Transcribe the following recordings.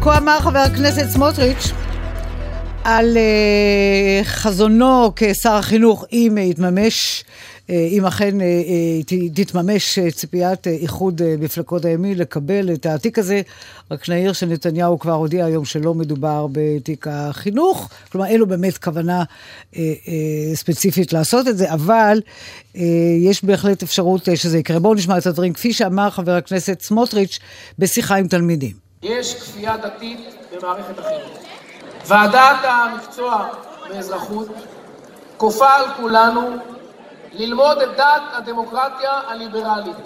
כה אמר חבר הכנסת סמוטריץ' על uh, חזונו כשר החינוך, אם יתממש, uh, אם אכן uh, תתממש uh, ציפיית uh, איחוד uh, מפלגות הימין לקבל את התיק הזה. רק נעיר שנתניהו כבר הודיע היום שלא מדובר בתיק החינוך, כלומר אין לו באמת כוונה uh, uh, ספציפית לעשות את זה, אבל uh, יש בהחלט אפשרות uh, שזה יקרה. בואו נשמע את הדברים, כפי שאמר חבר הכנסת סמוטריץ' בשיחה עם תלמידים. יש כפייה דתית במערכת החינוך. ועדת המקצוע באזרחות כופה על כולנו ללמוד את דת הדמוקרטיה הליברלית.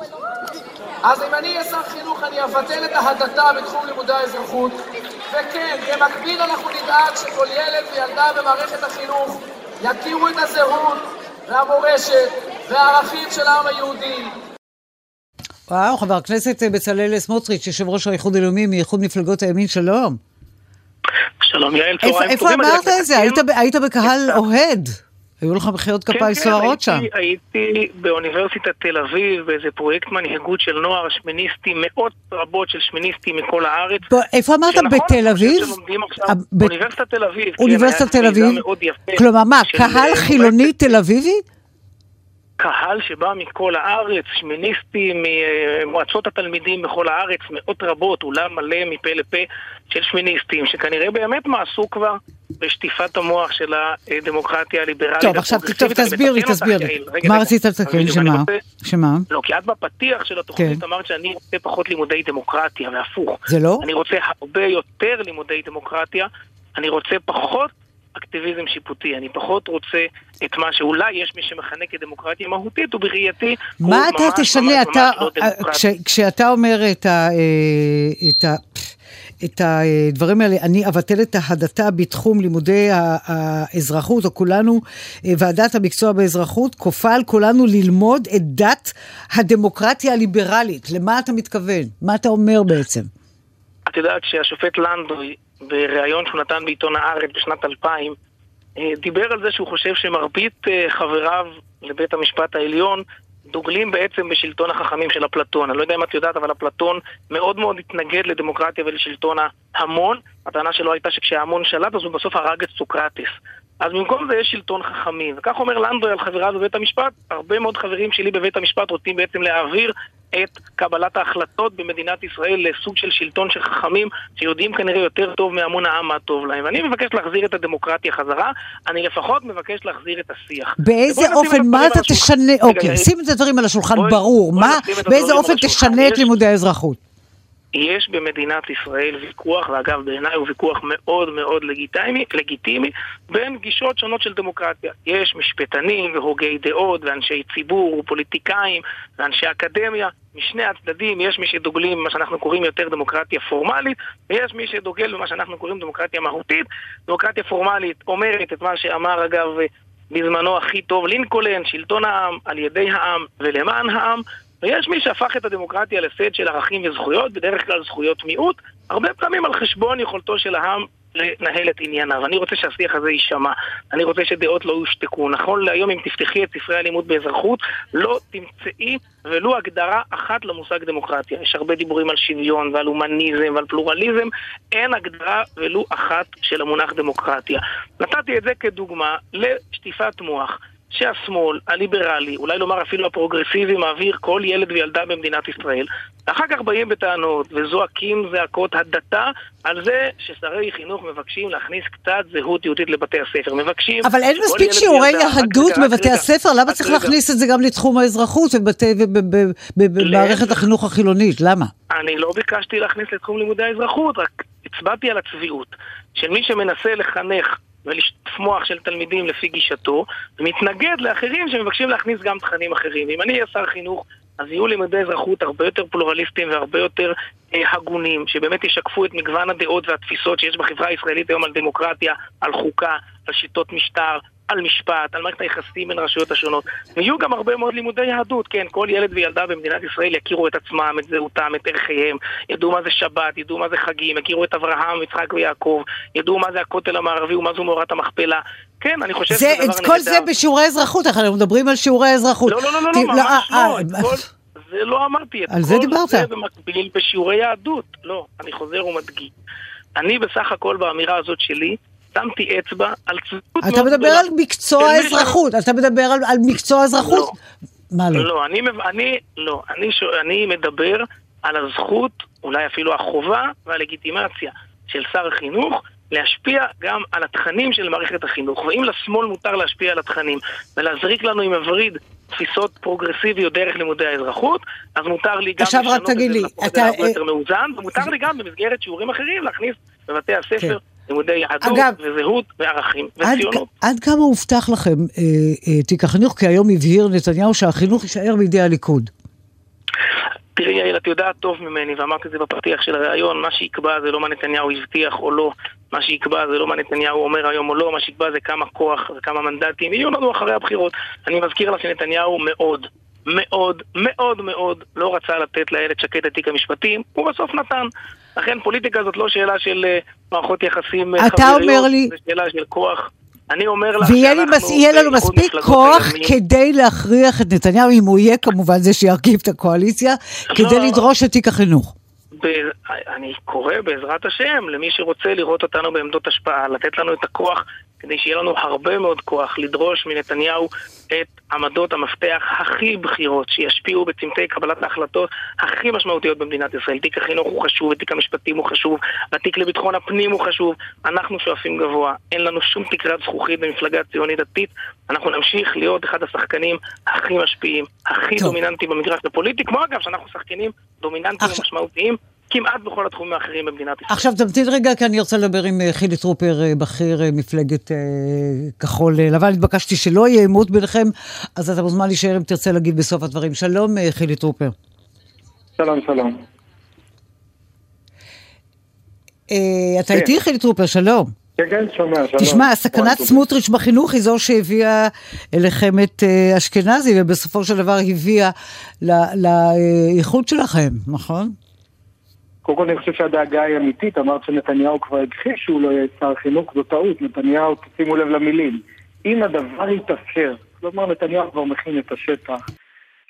אז אם אני אהיה שר חינוך אני אבטל את ההדתה בתחום לימודי האזרחות וכן, במקביל אנחנו נדאג שכל ילד וילדה במערכת החינוך יכירו את הזהות והמורשת והערכים של העם היהודי וואו, חבר הכנסת בצלאל סמוטריץ', יושב ראש האיחוד הלאומי מאיחוד מפלגות הימין, שלום. שלום יעל, צהריים טובים. איפה אמרת את זה? היית בקהל אוהד. היו לך מחיאות כן, כפיים סוערות שם. כן, הייתי באוניברסיטת תל אביב, באיזה פרויקט מנהיגות של נוער שמיניסטי, מאות רבות של שמיניסטים מכל הארץ. איפה אמרת? בתל אביב? אוניברסיטת תל אביב. כן, אוניברסיטת תל אביב? כלומר מה, קהל חילוני תל אביבי? קהל שבא מכל הארץ, שמיניסטים, ממועצות התלמידים בכל הארץ, מאות רבות, אולם מלא מפה לפה של שמיניסטים, שכנראה באמת מעשו כבר בשטיפת המוח של הדמוקרטיה הליברלית. טוב, עכשיו טוב, תסביר לי, תסביר לי. מה רצית לתקן? שמה? שמה? לא, כי את בפתיח של התוכנית כן. אמרת שאני רוצה פחות לימודי דמוקרטיה, והפוך. זה לא? אני רוצה הרבה יותר לימודי דמוקרטיה, אני רוצה פחות אקטיביזם שיפוטי. אני פחות רוצה את מה שאולי יש מי שמכנה כדמוקרטיה מהותית, ובראייתי הוא ממש ממש ממש אתה, לא דמוקרטי. כש, כשאתה אומר את ה... אה, את ה את הדברים האלה, אני אבטל את ההדתה בתחום לימודי האזרחות, או כולנו, אה, ועדת המקצוע באזרחות, כופה על כולנו ללמוד את דת הדמוקרטיה הליברלית. למה אתה מתכוון? מה אתה אומר בעצם? את יודעת שהשופט לנדוי בריאיון שהוא נתן בעיתון הארץ בשנת 2000, אה, דיבר על זה שהוא חושב שמרבית אה, חבריו לבית המשפט העליון דוגלים בעצם בשלטון החכמים של אפלטון. אני לא יודע אם את יודעת, אבל אפלטון מאוד מאוד התנגד לדמוקרטיה ולשלטון ההמון. הטענה שלו הייתה שכשההמון שלט אז הוא בסוף הרג את סוקרטס. אז במקום זה יש שלטון חכמים. וכך אומר לנדוי על חבריו בבית המשפט, הרבה מאוד חברים שלי בבית המשפט רוצים בעצם להעביר את קבלת ההחלטות במדינת ישראל לסוג של שלטון של חכמים שיודעים כנראה יותר טוב מהמון העם מה טוב להם. ואני מבקש להחזיר את הדמוקרטיה חזרה, אני לפחות מבקש להחזיר את השיח. באיזה אופן, מה אתה תשנה, אוקיי, שים את הדברים על השולחן ברור, מה, באיזה אופן תשנה את לימודי האזרחות? יש במדינת ישראל ויכוח, ואגב בעיניי הוא ויכוח מאוד מאוד לגיטימי, לגיטימי בין גישות שונות של דמוקרטיה. יש משפטנים והוגי דעות ואנשי ציבור ופוליטיקאים ואנשי אקדמיה. משני הצדדים יש מי שדוגלים במה שאנחנו קוראים יותר דמוקרטיה פורמלית ויש מי שדוגל במה שאנחנו קוראים דמוקרטיה מהותית. דמוקרטיה פורמלית אומרת את מה שאמר אגב בזמנו הכי טוב לינקולן, שלטון העם על ידי העם ולמען העם ויש מי שהפך את הדמוקרטיה לסט של ערכים וזכויות, בדרך כלל זכויות מיעוט, הרבה פעמים על חשבון יכולתו של העם לנהל את ענייניו. אני רוצה שהשיח הזה יישמע, אני רוצה שדעות לא יושתקו. נכון להיום, אם תפתחי את ספרי הלימוד באזרחות, לא תמצאי ולו הגדרה אחת למושג דמוקרטיה. יש הרבה דיבורים על שוויון ועל הומניזם ועל פלורליזם, אין הגדרה ולו אחת של המונח דמוקרטיה. נתתי את זה כדוגמה לשטיפת מוח. שהשמאל, הליברלי, אולי לומר אפילו הפרוגרסיבי, מעביר כל ילד וילדה במדינת ישראל. אחר כך באים בטענות וזועקים זעקות הדתה על זה ששרי חינוך מבקשים להכניס קצת זהות יהודית לבתי הספר. מבקשים... אבל אין מספיק שיעורי יהדות בבתי הספר, למה צריך להכניס את זה גם לתחום האזרחות ובמערכת החינוך החילונית? למה? אני לא ביקשתי להכניס לתחום לימודי האזרחות, רק הצבעתי על הצביעות של מי שמנסה לחנך ולשטוף מוח של תלמידים לפי גישתו, ומתנגד לאחרים שמבקשים להכניס גם תכנים אחרים. אם אני אהיה שר חינוך, אז יהיו לימודי אזרחות הרבה יותר פלורליסטיים והרבה יותר אה, הגונים, שבאמת ישקפו את מגוון הדעות והתפיסות שיש בחברה הישראלית היום על דמוקרטיה, על חוקה, על שיטות משטר, על משפט, על מערכת היחסים בין הרשויות השונות. ויהיו גם הרבה מאוד לימודי יהדות, כן, כל ילד וילדה במדינת ישראל יכירו את עצמם, את זהותם, את ערכיהם, ידעו מה זה שבת, ידעו מה זה חגים, יכירו את אברהם, יצחק ויעקב, ידעו מה זה הכותל המערבי ומה זו מערת המכפלה. כן, אני חושב שזה דבר נהדר. כל זה בשיעורי אזרחות, אנחנו מדברים על שיעורי אזרחות. לא, לא, לא, לא, לא ממש לא. זה לא אמרתי. על זה דיברת. זה במקביל בשיעורי יהדות. לא, אני חוזר ומדגיש. אני בסך הכל באמירה הזאת שלי, שמתי אצבע על צביעות אתה מדבר על מקצוע האזרחות, אתה מדבר על, על מקצוע האזרחות? לא. מה לא? לא, אני, אני, לא אני, ש... אני מדבר על הזכות, אולי אפילו החובה והלגיטימציה של שר החינוך להשפיע גם על התכנים של מערכת החינוך. ואם לשמאל מותר להשפיע על התכנים ולהזריק לנו עם הווריד תפיסות פרוגרסיביות דרך לימודי האזרחות, אז מותר לי גם לשנות את זה לפחות יותר מאוזן, ומותר לי גם במסגרת שיעורים אחרים להכניס בבתי הספר כן. לימודי יהדות אגב, וזהות וערכים וציונות. עד, עד כמה הובטח לכם אה, אה, תיק החינוך? כי היום הבהיר נתניהו שהחינוך יישאר בידי הליכוד. תראי יעל, את יודעת טוב ממני, ואמרתי את זה בפתיח של הריאיון, מה שיקבע זה לא מה נתניהו הבטיח או לא, מה שיקבע זה לא מה נתניהו אומר היום או לא, מה שיקבע זה כמה כוח וכמה מנדטים יהיו לנו אחרי הבחירות. אני מזכיר לך שנתניהו מאוד, מאוד, מאוד מאוד לא רצה לתת לאיילת שקד את תיק המשפטים, הוא בסוף נתן. לכן פוליטיקה זאת לא שאלה של אה, מערכות יחסים אה, חבריות, לי... שאלה של כוח. אני אומר לך שאנחנו... ויהיה לנו מספיק כוח הימין. כדי להכריח את נתניהו, אם הוא יהיה כמובן זה שירכיב את הקואליציה, לא, כדי לדרוש את תיק החינוך. אני קורא בעזרת השם למי שרוצה לראות אותנו בעמדות השפעה, לתת לנו את הכוח כדי שיהיה לנו הרבה מאוד כוח לדרוש מנתניהו את עמדות המפתח הכי בכירות שישפיעו בצמתי קבלת ההחלטות הכי משמעותיות במדינת ישראל. תיק החינוך הוא חשוב, ותיק המשפטים הוא חשוב, והתיק לביטחון הפנים הוא חשוב. אנחנו שואפים גבוה, אין לנו שום תקרת זכוכית במפלגה ציונית דתית. אנחנו נמשיך להיות אחד השחקנים הכי משפיעים, הכי טוב. דומיננטיים במגרש הפוליטי, כמו אגב שאנחנו שחקנים דומיננטיים אח... ומשמעותיים כמעט בכל התחומים האחרים במדינת ישראל. עכשיו תמתין רגע, כי אני רוצה לדבר עם אה, חילי טרופר, אה, בכיר אה, מפלגת כחול לבן. התבקשתי שלא יהיה עימות ביניכם, אז אתה מוזמן להישאר אם תרצה להגיד בסוף הדברים. שלום, חילי טרופר. שלום, שלום. אתה כן. איתי, חילי טרופר, שלום. כן, כן, שומע, שלום. תשמע, סכנת סמוטריץ' בחינוך היא זו שהביאה אליכם את אשכנזי, ובסופו של דבר הביאה לאיחוד שלכם, נכון? קודם כל אני חושב שהדאגה היא אמיתית, אמרת שנתניהו כבר הכחיש שהוא לא יהיה שר חינוך, זו טעות, נתניהו, תשימו לב למילים. אם הדבר יתאפשר, כלומר נתניהו כבר מכין את השטח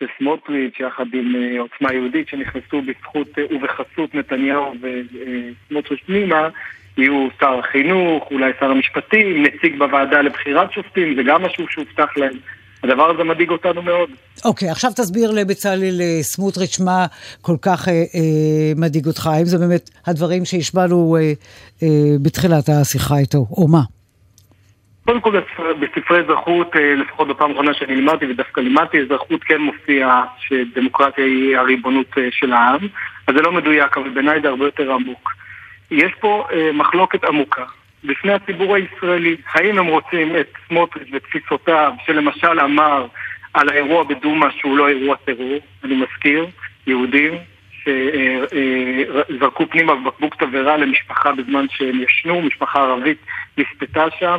שסמוטריץ' יחד עם uh, עוצמה יהודית שנכנסו בזכות uh, ובחסות נתניהו וסמוטריץ' uh, פנימה, יהיו שר החינוך, אולי שר המשפטים, נציג בוועדה לבחירת שופטים, זה גם משהו שהובטח להם. הדבר הזה מדאיג אותנו מאוד. אוקיי, okay, עכשיו תסביר לבצלאל אה, סמוטריץ' מה כל כך אה, אה, מדאיג אותך. האם זה באמת הדברים שהשבענו אה, אה, בתחילת השיחה איתו, או מה? קודם כל בספרי אזרחות, אה, לפחות בפעם האחרונה שאני לימדתי, ודווקא לימדתי אזרחות, כן מופיע שדמוקרטיה היא הריבונות אה, של העם. אז זה לא מדויק, אבל בעיניי זה הרבה יותר עמוק. יש פה אה, מחלוקת עמוקה בפני הציבור הישראלי. האם הם רוצים את סמוטריץ' ותפיסותיו, שלמשל אמר על האירוע בדומא שהוא לא אירוע טרור, אני מזכיר, יהודים שזרקו פנימה בקבוק תבערה למשפחה בזמן שהם ישנו, משפחה ערבית נספתה שם,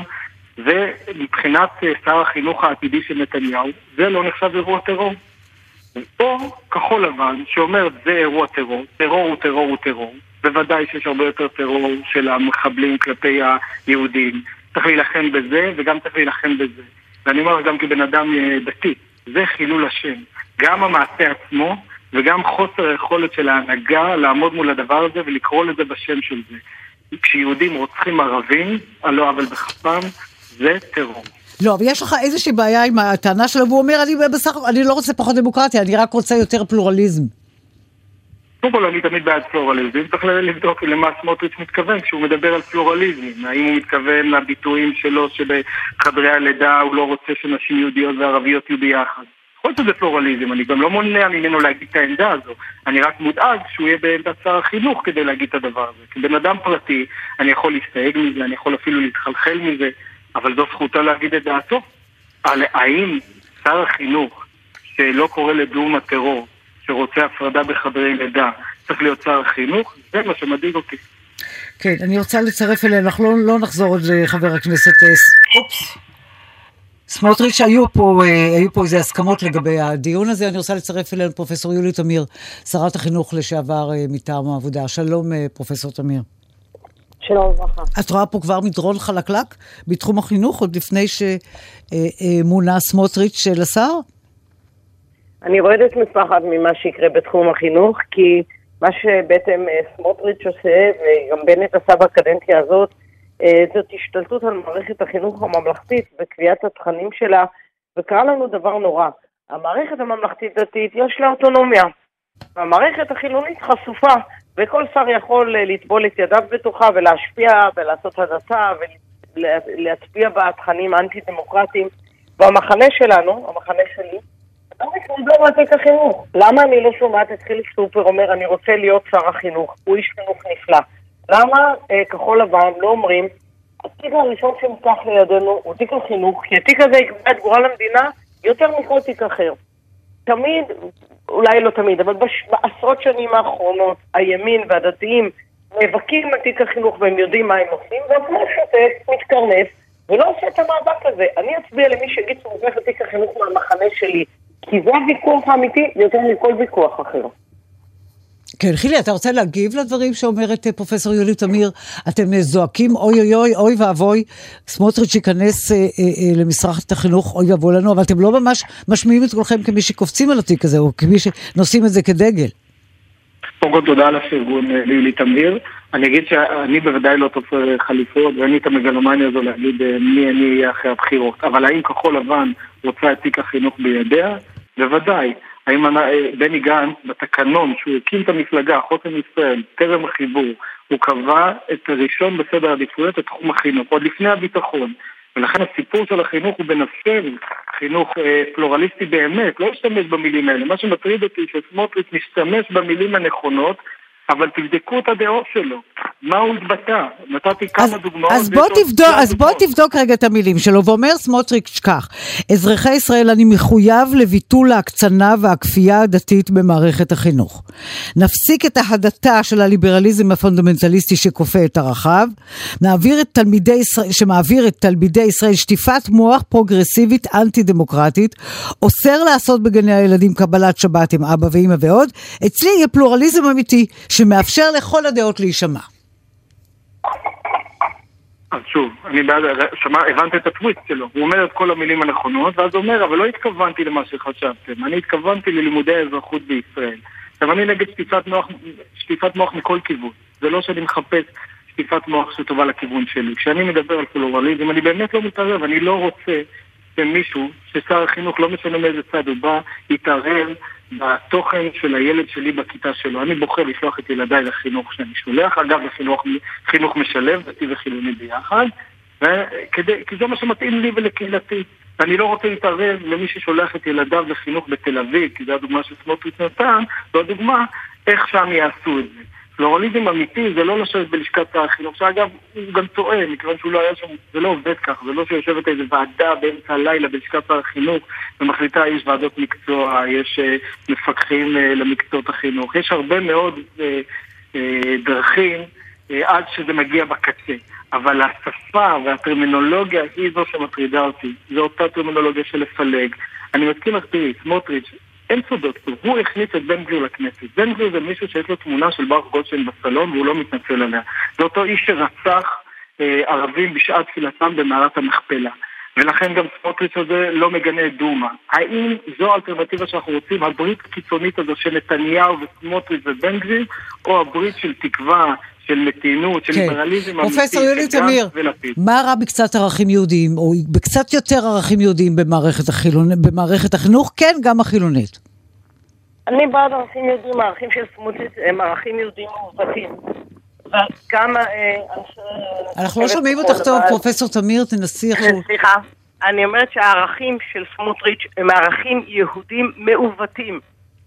ומבחינת שר החינוך העתידי של נתניהו, זה לא נחשב אירוע טרור. או כחול לבן, שאומר זה אירוע טרור, טרור הוא טרור הוא טרור, בוודאי שיש הרבה יותר טרור של המחבלים כלפי היהודים. צריך להילחם בזה וגם צריך להילחם בזה. ואני אומר גם כבן אדם אה, דתי, זה חילול השם. גם המעשה עצמו וגם חוסר היכולת של ההנהגה לעמוד מול הדבר הזה ולקרוא לזה בשם של זה. כשיהודים רוצחים ערבים, על לא עוול בכפם, זה טרור. לא, אבל יש לך איזושהי בעיה עם הטענה שלו, והוא אומר, אני בסך הכל, אני לא רוצה פחות דמוקרטיה, אני רק רוצה יותר פלורליזם. קודם כל אני תמיד בעד פלורליזם, צריך לבדוק למה סמוטריץ' מתכוון כשהוא מדבר על פלורליזם. האם הוא מתכוון לביטויים שלו שבחדרי הלידה הוא לא רוצה שנשים יהודיות וערביות יהיו ביחד. יכול להיות שזה פלורליזם, אני גם לא מונע ממנו להגיד את העמדה הזו. אני רק מודאג שהוא יהיה בעמדת שר החינוך כדי להגיד את הדבר הזה. כבן אדם פרטי, אני יכול להסתייג מזה, אני יכול אפילו להתחלחל מזה, אבל זו זכותו להגיד את דעתו. על האם שר החינוך, שלא קורא לדום הטרור, שרוצה הפרדה בחדרי לידה, צריך להיות שר החינוך, זה מה שמדאיג אותי. כן, אני רוצה לצרף אליה, אנחנו לא, לא נחזור עוד לחבר הכנסת אה, אופס. סמוטריץ', היו פה, אה, היו פה איזה הסכמות לגבי הדיון הזה. אני רוצה לצרף אלינו פרופסור יולי תמיר, שרת החינוך לשעבר אה, מטעם העבודה. שלום, פרופסור תמיר. שלום וברכה. את רואה פה כבר מדרון חלקלק בתחום החינוך, עוד לפני שמונה סמוטריץ' לשר? אני רועדת מפחד ממה שיקרה בתחום החינוך, כי מה שבעצם אה, סמוטריץ' עושה, וגם בנט עשה בקדנציה הזאת, אה, זאת השתלטות על מערכת החינוך הממלכתית וקביעת התכנים שלה, וקרה לנו דבר נורא. המערכת הממלכתית-דתית יש לה אוטונומיה, והמערכת החילונית חשופה, וכל שר יכול אה, לטבול את ידיו בתוכה ולהשפיע ולעשות הדתה ולהצביע בה תכנים אנטי-דמוקרטיים. והמחנה שלנו, המחנה שלי, לא מתמודד על תיק החינוך. למה אני לא שומעת את חיליק סופר אומר, אני רוצה להיות שר החינוך, הוא איש חינוך נפלא. למה אה, כחול לבן לא אומרים, התיק הראשון שמוכח לידינו הוא תיק החינוך, כי התיק הזה יקבע את גורל המדינה יותר מכל תיק אחר. תמיד, אולי לא תמיד, אבל בש... בעשרות שנים האחרונות, הימין והדתיים נאבקים על תיק החינוך והם יודעים מה הם עושים, והשמאל שותק, מתקרנף, ולא עושה את המאבק הזה. אני אצביע למי שיגיד שהוא הופך את תיק החינוך מהמחנה שלי, כי זה הוויכוח האמיתי יותר מכל ויכוח אחר. כן, חילי, אתה רוצה להגיב לדברים שאומרת אה, פרופסור יולי תמיר? אתם אה, זועקים אוי אוי אוי, אוי ואבוי, סמוטריץ' ייכנס אה, אה, אה, למשרד החינוך, אוי ואבוי לנו, אבל אתם לא ממש משמיעים את כולכם כמי שקופצים על התיק הזה, או כמי שנושאים את זה כדגל. קודם כל תודה על הפרגון ליולי תמיר. אני אגיד שאני בוודאי לא תופר חליפות, ואין לי את המגלומניה הזו להגיד מי אני אהיה אחרי הבחירות. אבל האם כחול לבן רוצה את תיק החינוך בידיה? בוודאי. האם אה, בני גנץ, בתקנון, שהוא הקים את המפלגה, חוסן ישראל, טרם החיבור, הוא קבע את הראשון בסדר העדיפויות, את תחום החינוך, עוד לפני הביטחון. ולכן הסיפור של החינוך הוא בנפשנו, חינוך אה, פלורליסטי באמת, לא להשתמש במילים האלה. מה שמטריד אותי שסמוטריץ' משתמש במילים הנכונות, אבל תבדקו את הדעות שלו, מה הוא התבטא, נתתי כמה אז, דוגמאות. אז בוא, תבדוק, אז בוא תבדוק רגע את המילים שלו, ואומר סמוטריץ' כך, אזרחי ישראל, אני מחויב לביטול ההקצנה והכפייה הדתית במערכת החינוך. נפסיק את ההדתה של הליברליזם הפונדמנטליסטי שכופה את ערכיו, נעביר את תלמידי ישראל, שמעביר את תלמידי ישראל שטיפת מוח פרוגרסיבית אנטי דמוקרטית, אוסר לעשות בגני הילדים קבלת שבת עם אבא ואמא ועוד, אצלי יהיה פלורליזם אמיתי. שמאפשר לכל הדעות להישמע. אז שוב, אני בעד, שמע, הבנת את הטוויט שלו, הוא אומר את כל המילים הנכונות, ואז הוא אומר, אבל לא התכוונתי למה שחשבתם, אני התכוונתי ללימודי האזרחות בישראל. עכשיו אני נגד שטיפת מוח, שטיפת מוח מכל כיוון, זה לא שאני מחפש שטיפת מוח שטובה לכיוון שלי. כשאני מדבר על פלורליזם, אני באמת לא מתערב, אני לא רוצה שמישהו, ששר החינוך, לא משנה מאיזה צד הוא בא, יתערב בתוכן של הילד שלי בכיתה שלו. אני בוחר לשלוח את ילדיי לחינוך שאני שולח, אגב, לחינוך חינוך משלב, דתי וחילוני ביחד, וכדי, כי זה מה שמתאים לי ולקהילתי. אני לא רוצה להתערב למי ששולח את ילדיו לחינוך בתל אביב, כי זו הדוגמה שסמוטריץ' נתן, זו הדוגמה איך שם יעשו את זה. פלורליזם אמיתי זה לא לשבת בלשכת החינוך, שאגב, הוא גם טועה, מכיוון שהוא לא היה שם, זה לא עובד כך, זה לא שיושבת איזו ועדה באמצע הלילה בלשכת החינוך ומחליטה, יש ועדות מקצוע, יש uh, מפקחים uh, למקצועות החינוך, יש הרבה מאוד uh, uh, דרכים uh, עד שזה מגיע בקצה. אבל השפה והטרמינולוגיה היא זו שמטרידה אותי, זו אותה טרמינולוגיה של לפלג. אני מסכים לך, תראי, סמוטריץ', אין פה, הוא הכניס את בן גביר לכנסת. בן גביר זה מישהו שיש לו תמונה של ברוך גולדשטיין בסלון והוא לא מתנצל עליה. זה אותו איש שרצח אה, ערבים בשעת תפילתם במערת המכפלה. ולכן גם סמוטריץ' הזה לא מגנה את דומא. האם זו האלטרנטיבה שאנחנו רוצים, הברית הקיצונית הזו של נתניהו וסמוטריץ' ובן גביר, או הברית של תקווה, של מתינות, של כן. ליברליזם אמיתי, פרופסור יולי תמיר, מה רע בקצת ערכים יהודיים, או בקצת יותר ערכים יהודיים במערכת, החילונ... במערכת החינוך? כן, גם החילונית. אני בעד ערכים יהודיים, הערכים של סמוטריץ' הם ערכים יהודיים מעוותים. וכמה אה, אנחנו לא שומעים אותך טוב, פרופסור תמיר, תנסי עכשיו. סליחה. אני אומרת שהערכים של סמוטריץ' הם ערכים יהודים מעוותים.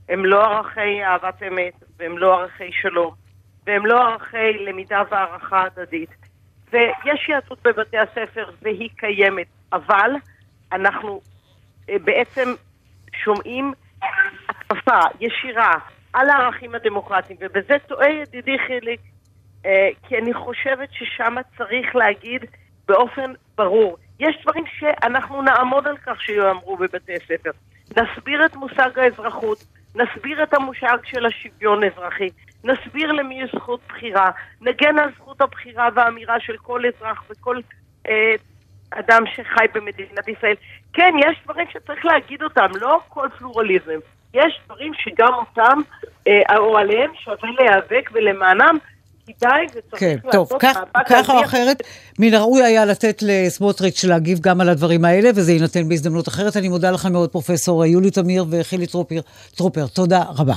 הם לא ערכי אהבת אמת, והם לא ערכי שלום. והם לא ערכי למידה והערכה הדדית. ויש יהדות בבתי הספר והיא קיימת, אבל אנחנו אה, בעצם שומעים התקפה ישירה על הערכים הדמוקרטיים, ובזה טועה ידידי חיליק, אה, כי אני חושבת ששם צריך להגיד באופן ברור, יש דברים שאנחנו נעמוד על כך שיאמרו בבתי הספר. נסביר את מושג האזרחות, נסביר את המושג של השוויון האזרחי, נסביר למי יש זכות בחירה, נגן על זכות הבחירה והאמירה של כל אזרח וכל אה, אדם שחי במדינת ישראל. כן, יש דברים שצריך להגיד אותם, לא כל פלורליזם. יש דברים שגם אותם, אה, או עליהם שווה להיאבק ולמענם. כדאי וצריך כן, לעשות טוב, כך, מאבק ככה או. אחרת, מן הראוי היה לתת לסמוטריץ' להגיב גם על הדברים האלה, וזה יינתן בהזדמנות אחרת. אני מודה לך מאוד, פרופסור יולי תמיר וחילי טרופר. טרופר, תודה רבה.